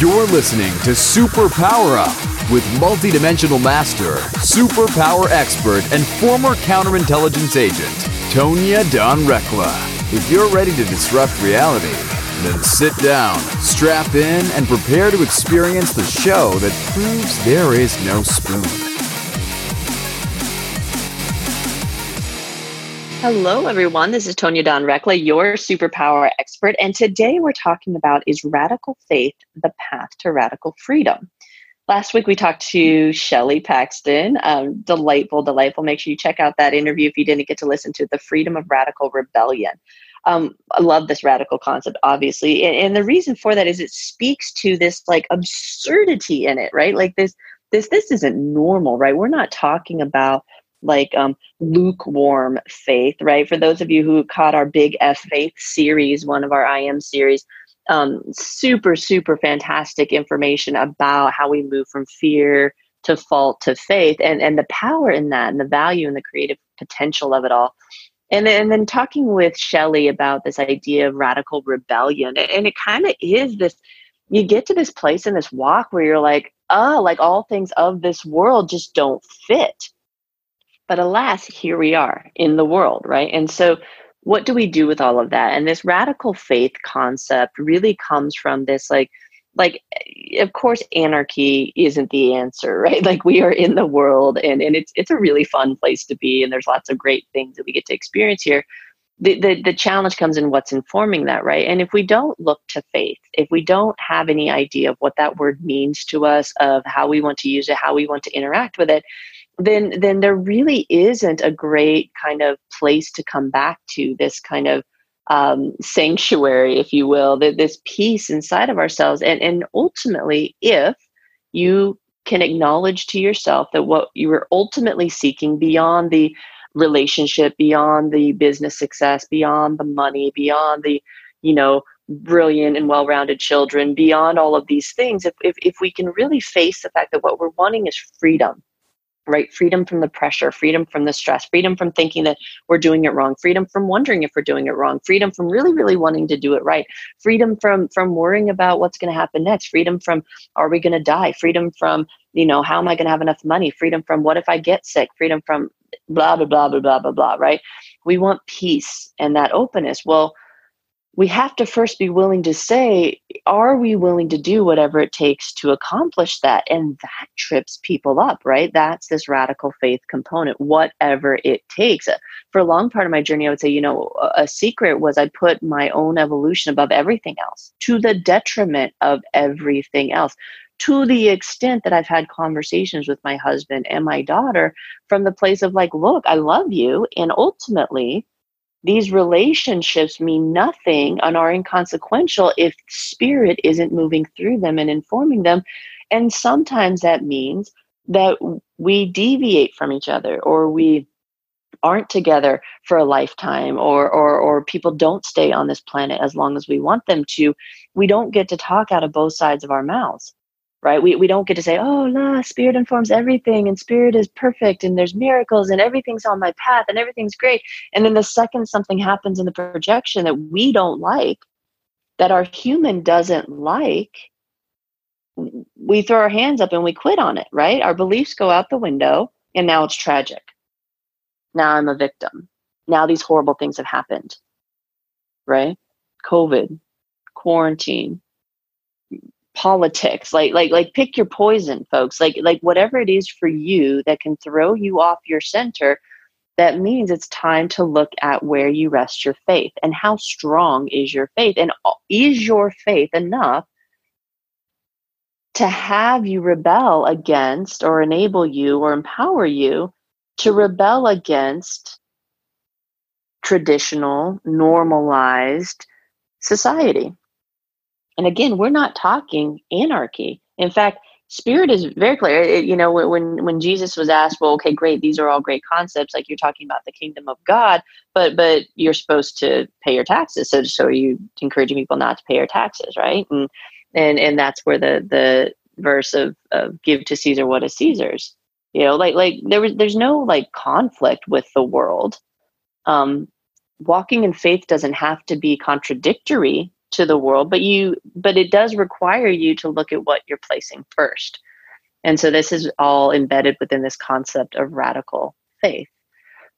You're listening to Super Power Up with multidimensional master, superpower expert, and former counterintelligence agent, Tonya Dawn Recla. If you're ready to disrupt reality, then sit down, strap in, and prepare to experience the show that proves there is no spoon. Hello, everyone. This is Tonya Dawn Recla, your superpower expert. And today we're talking about is radical faith the path to radical freedom? Last week we talked to Shelley Paxton. Um, delightful, delightful. Make sure you check out that interview if you didn't get to listen to the Freedom of Radical Rebellion. Um, I love this radical concept, obviously. And, and the reason for that is it speaks to this like absurdity in it, right? Like this, this, this isn't normal, right? We're not talking about like um, lukewarm faith, right? For those of you who caught our Big F Faith series, one of our IM series, um, super, super fantastic information about how we move from fear to fault to faith and, and the power in that and the value and the creative potential of it all. And then, and then talking with Shelley about this idea of radical rebellion. And it kind of is this you get to this place in this walk where you're like, oh, like all things of this world just don't fit but alas, here we are in the world, right? And so, what do we do with all of that? And this radical faith concept really comes from this like, like eh, of course anarchy isn't the answer right like we are in the world and, and it's it's a really fun place to be and there's lots of great things that we get to experience here the, the the challenge comes in what's informing that right and if we don't look to faith if we don't have any idea of what that word means to us of how we want to use it how we want to interact with it then then there really isn't a great kind of place to come back to this kind of um, sanctuary, if you will, that this peace inside of ourselves, and and ultimately, if you can acknowledge to yourself that what you were ultimately seeking beyond the relationship, beyond the business success, beyond the money, beyond the you know brilliant and well-rounded children beyond all of these things if, if, if we can really face the fact that what we're wanting is freedom right? Freedom from the pressure, freedom from the stress, freedom from thinking that we're doing it wrong, freedom from wondering if we're doing it wrong, freedom from really, really wanting to do it right, freedom from from worrying about what's going to happen next, freedom from are we going to die, freedom from you know how am I going to have enough money, freedom from what if I get sick, freedom from blah blah blah blah blah blah blah, right? We want peace and that openness. Well we have to first be willing to say, are we willing to do whatever it takes to accomplish that? And that trips people up, right? That's this radical faith component, whatever it takes. For a long part of my journey, I would say, you know, a secret was I put my own evolution above everything else to the detriment of everything else. To the extent that I've had conversations with my husband and my daughter from the place of like, look, I love you. And ultimately, these relationships mean nothing and are inconsequential if spirit isn't moving through them and informing them. And sometimes that means that we deviate from each other or we aren't together for a lifetime or, or or people don't stay on this planet as long as we want them to we don't get to talk out of both sides of our mouths right? We, we don't get to say, oh, la, spirit informs everything and spirit is perfect and there's miracles and everything's on my path and everything's great. And then the second something happens in the projection that we don't like, that our human doesn't like, we throw our hands up and we quit on it, right? Our beliefs go out the window and now it's tragic. Now I'm a victim. Now these horrible things have happened, right? COVID, quarantine, politics like like like pick your poison folks. Like like whatever it is for you that can throw you off your center that means it's time to look at where you rest your faith and how strong is your faith. And uh, is your faith enough to have you rebel against or enable you or empower you to rebel against traditional normalized society and again, we're not talking anarchy. In fact, spirit is very clear. It, you know, when when Jesus was asked, "Well, okay, great, these are all great concepts. Like you're talking about the kingdom of God, but but you're supposed to pay your taxes. So so are you encouraging people not to pay your taxes, right? And and and that's where the the verse of of give to Caesar what is Caesar's. You know, like like there was there's no like conflict with the world. Um, walking in faith doesn't have to be contradictory to the world but you but it does require you to look at what you're placing first and so this is all embedded within this concept of radical faith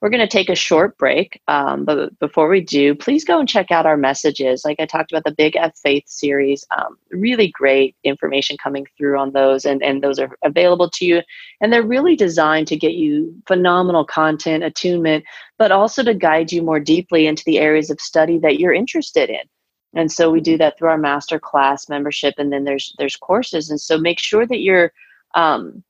we're going to take a short break. Um, but before we do, please go and check out our messages. Like I talked about the Big F Faith series, um, really great information coming through on those, and, and those are available to you. And they're really designed to get you phenomenal content, attunement, but also to guide you more deeply into the areas of study that you're interested in. And so we do that through our master class membership, and then there's there's courses. And so make sure that you're um,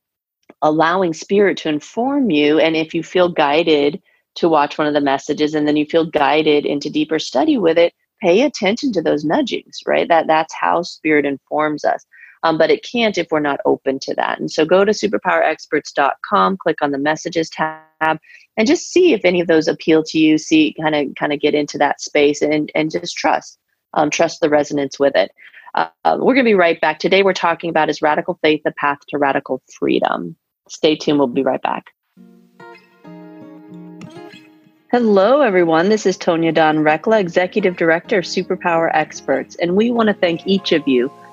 allowing spirit to inform you and if you feel guided to watch one of the messages and then you feel guided into deeper study with it pay attention to those nudgings right? That that's how spirit informs us. Um, but it can't if we're not open to that. And so go to superpowerexperts.com click on the messages tab and just see if any of those appeal to you see kind of kind of get into that space and and just trust um, trust the resonance with it uh, we're going to be right back today we're talking about is radical faith the path to radical freedom Stay tuned. We'll be right back. Hello, everyone. This is Tonya Dawn Recla, Executive Director of Superpower Experts, and we want to thank each of you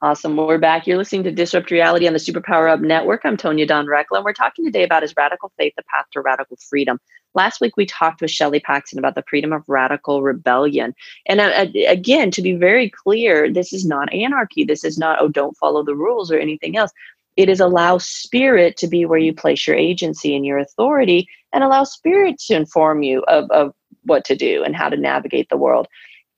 Awesome. We're back. You're listening to Disrupt Reality on the Superpower Up Network. I'm Tonya Dawn Recla, and we're talking today about Is radical faith, the path to radical freedom. Last week, we talked with Shelley Paxton about the freedom of radical rebellion. And uh, again, to be very clear, this is not anarchy. This is not, oh, don't follow the rules or anything else. It is allow spirit to be where you place your agency and your authority and allow spirit to inform you of, of what to do and how to navigate the world.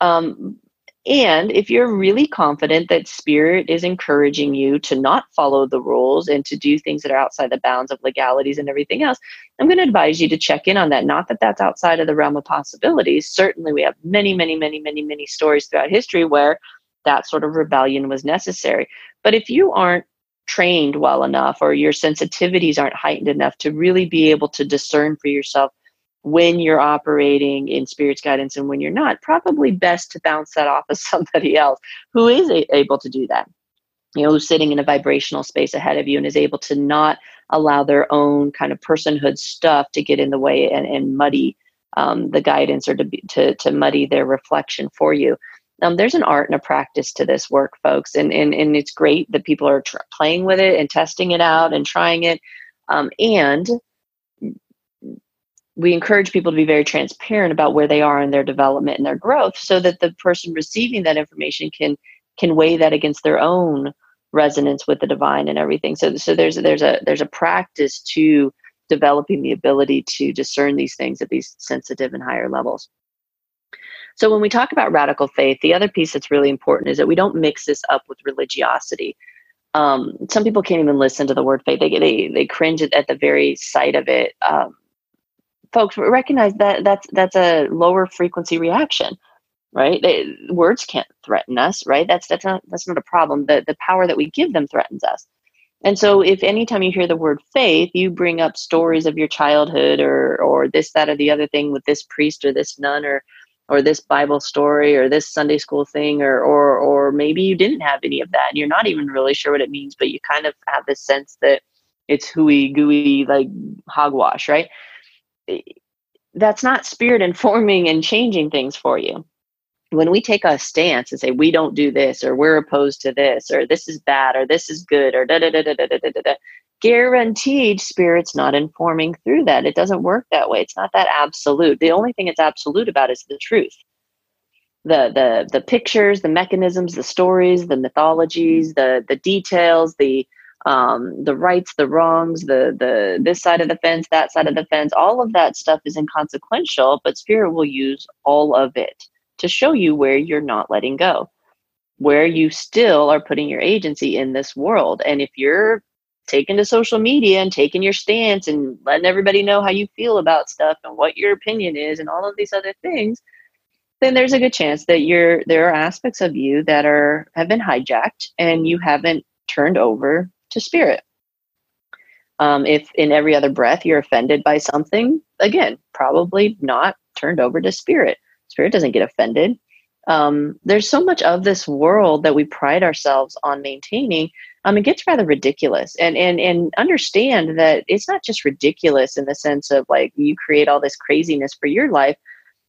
Um, and if you're really confident that spirit is encouraging you to not follow the rules and to do things that are outside the bounds of legalities and everything else, I'm going to advise you to check in on that. Not that that's outside of the realm of possibilities. Certainly, we have many, many, many, many, many stories throughout history where that sort of rebellion was necessary. But if you aren't trained well enough or your sensitivities aren't heightened enough to really be able to discern for yourself when you're operating in spirit's guidance and when you're not probably best to bounce that off of somebody else who is a- able to do that. You know who's sitting in a vibrational space ahead of you and is able to not allow their own kind of personhood stuff to get in the way and, and muddy um, the guidance or to, be, to, to muddy their reflection for you. Um, there's an art and a practice to this work folks and, and, and it's great that people are tr- playing with it and testing it out and trying it. Um, and we encourage people to be very transparent about where they are in their development and their growth so that the person receiving that information can can weigh that against their own resonance with the divine and everything. So so there's there's a there's a practice to developing the ability to discern these things at these sensitive and higher levels. So when we talk about radical faith the other piece that's really important is that we don't mix this up with religiosity. Um, some people can't even listen to the word faith. They they, they cringe at, the very sight of it. Um, folks recognize that that's that's a lower frequency reaction right? They, words can't threaten us right? That's that's not that's not a problem. The the power that we give them threatens us. And so if anytime you hear the word faith you bring up stories of your childhood or or this that or the other thing with this priest or this nun or or this bible story or this sunday school thing or or or maybe you didn't have any of that and you're not even really sure what it means but you kind of have this sense that it's hooey gooey like hogwash right that's not spirit informing and changing things for you. When we take a stance and say we don't do this or we're opposed to this or this is bad or this is good or da da da da da da da da, guaranteed spirit's not informing through that. It doesn't work that way. It's not that absolute. The only thing it's absolute about is the truth. The the the pictures, the mechanisms, the stories, the mythologies, the the details, the um, the rights, the wrongs, the the this side of the fence, that side of the fence, all of that stuff is inconsequential, but spirit will use all of it to show you where you're not letting go, where you still are putting your agency in this world. And if you're taking to social media and taking your stance and letting everybody know how you feel about stuff and what your opinion is and all of these other things, then there's a good chance that you're there are aspects of you that are have been hijacked and you haven't turned over to spirit. Um, if in every other breath you're offended by something, again, probably not turned over to spirit. Spirit doesn't get offended. Um, there's so much of this world that we pride ourselves on maintaining. Um, it gets rather ridiculous, and and and understand that it's not just ridiculous in the sense of like you create all this craziness for your life,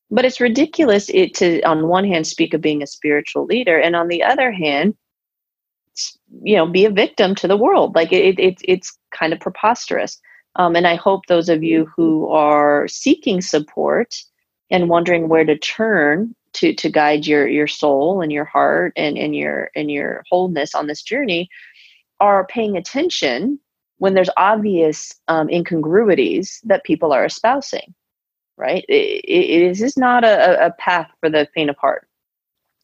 but it's ridiculous it to on one hand speak of being a spiritual leader, and on the other hand, you know, be a victim to the world. Like it, it it's kind of preposterous. Um, and I hope those of you who are seeking support and wondering where to turn to to guide your your soul and your heart and and your and your wholeness on this journey are paying attention when there's obvious um, incongruities that people are espousing right it, it, it is not a, a path for the faint of heart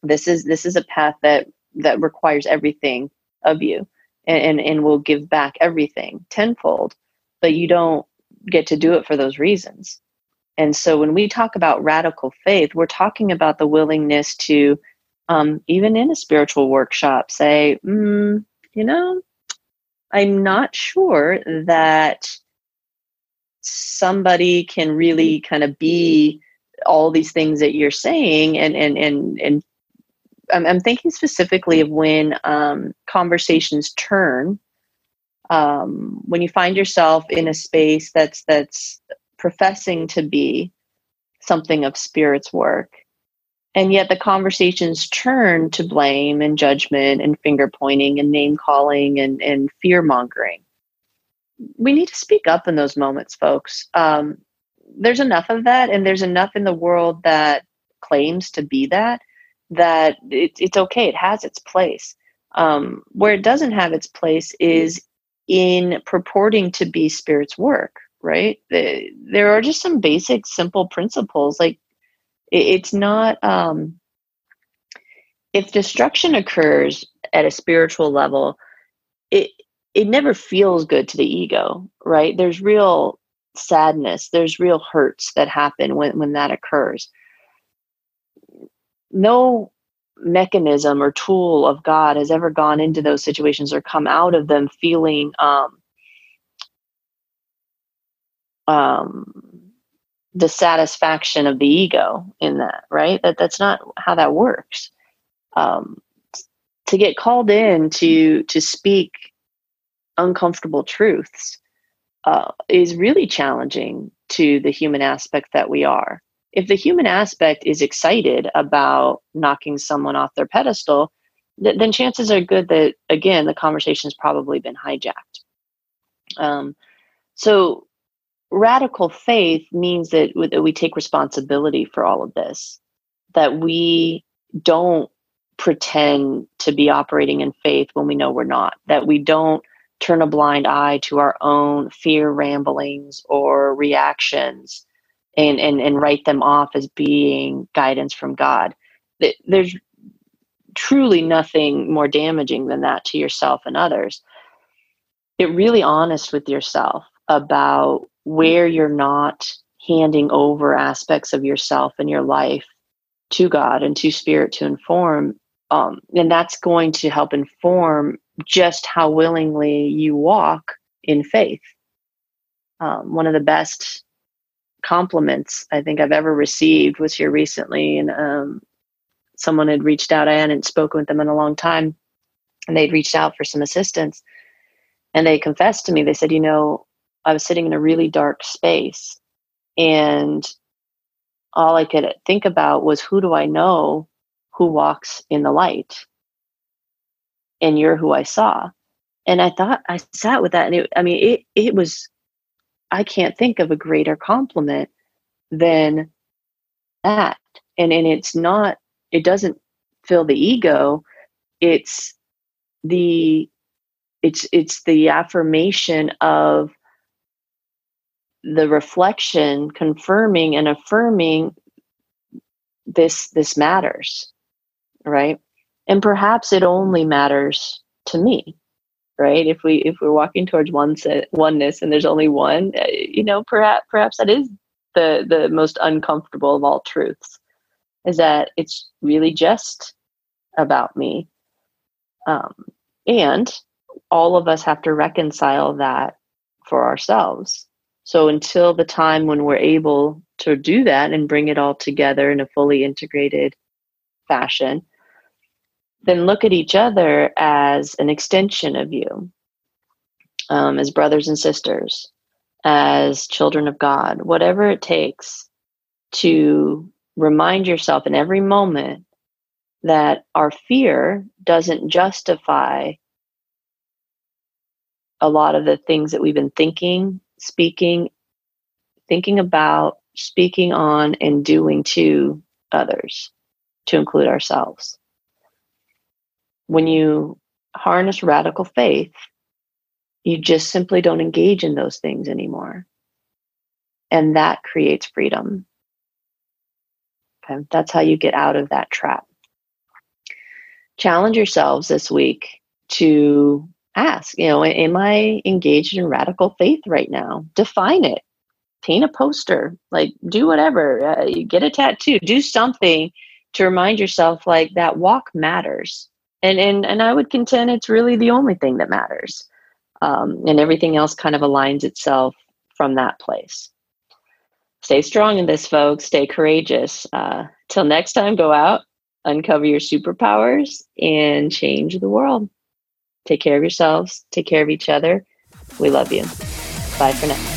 this is this is a path that that requires everything of you and, and, and will give back everything tenfold but you don't get to do it for those reasons. And so when we talk about radical faith, we're talking about the willingness to, um, even in a spiritual workshop, say, mm, you know, I'm not sure that somebody can really kind of be all these things that you're saying and and and and I'm, I'm thinking specifically of when um, conversations turn um, when you find yourself in a space that's that's professing to be something of spirit's work. And yet the conversations turn to blame and judgment and finger pointing and name calling and, and fear mongering. We need to speak up in those moments, folks. Um, there's enough of that, and there's enough in the world that claims to be that, that it, it's okay. It has its place. Um, where it doesn't have its place is in purporting to be spirit's work right? There are just some basic, simple principles. Like it's not, um, if destruction occurs at a spiritual level, it it never feels good to the ego, right? There's real sadness, there's real hurts that happen when when that occurs. No mechanism or tool of God has ever gone into those situations or come out of them feeling um, um, the satisfaction of the ego in that, right? That that's not how that works. Um, to get called in to to speak uncomfortable truths uh, is really challenging to the human aspect that we are. If the human aspect is excited about knocking someone off their pedestal, th- then chances are good that again the conversation has probably been hijacked. Um, so radical faith means that, that we take responsibility for all of this, that we don't pretend to be operating in faith when we know we're not, that we don't turn a blind eye to our own fear ramblings or reactions and, and, and write them off as being guidance from God. There's truly nothing more damaging than that to yourself and others. Get really honest with yourself about where you're not handing over aspects of yourself and your life to God and to Spirit to inform. Um, and that's going to help inform just how willingly you walk in faith. Um, one of the best compliments I think I've ever received was here recently, and um, someone had reached out. I hadn't spoken with them in a long time, and they'd reached out for some assistance. And they confessed to me, they said, You know, I was sitting in a really dark space and all I could think about was who do I know who walks in the light? And you're who I saw. And I thought I sat with that and it, I mean it it was I can't think of a greater compliment than that. And and it's not it doesn't fill the ego. It's the it's it's the affirmation of the reflection confirming and affirming this this matters, right? And perhaps it only matters to me, right? If we if we're walking towards one oneness and there's only one, uh, you know, perhaps perhaps that is the the most uncomfortable of all truths, is that it's really just about me, um, and all of us have to reconcile that for ourselves. So until the time when we're able to do that and bring it all together in a fully integrated fashion, then look at each other as an extension of you, um, as brothers and sisters, as children of God, whatever it takes to remind yourself in every moment that our fear doesn't justify a lot of the things that we've been thinking, speaking, thinking about, speaking on, and doing to others, to include ourselves. When you harness radical faith, you just simply don't engage in those things anymore. And that creates freedom. Okay, that's how you get out of that trap. Challenge yourselves this week to ask, you know, am I engaged in radical faith right now? Define it. Paint a poster, like do whatever, uh, get a tattoo, do something to remind yourself like that walk matters. And and and I would contend it's really the only thing that matters. Um, and everything else kind of aligns itself from that place. Stay strong in this, folks. Stay courageous. Uh, till next time, go out, uncover your superpowers, and change the world. Take care of yourselves. Take care of each other. We love you. Bye for now.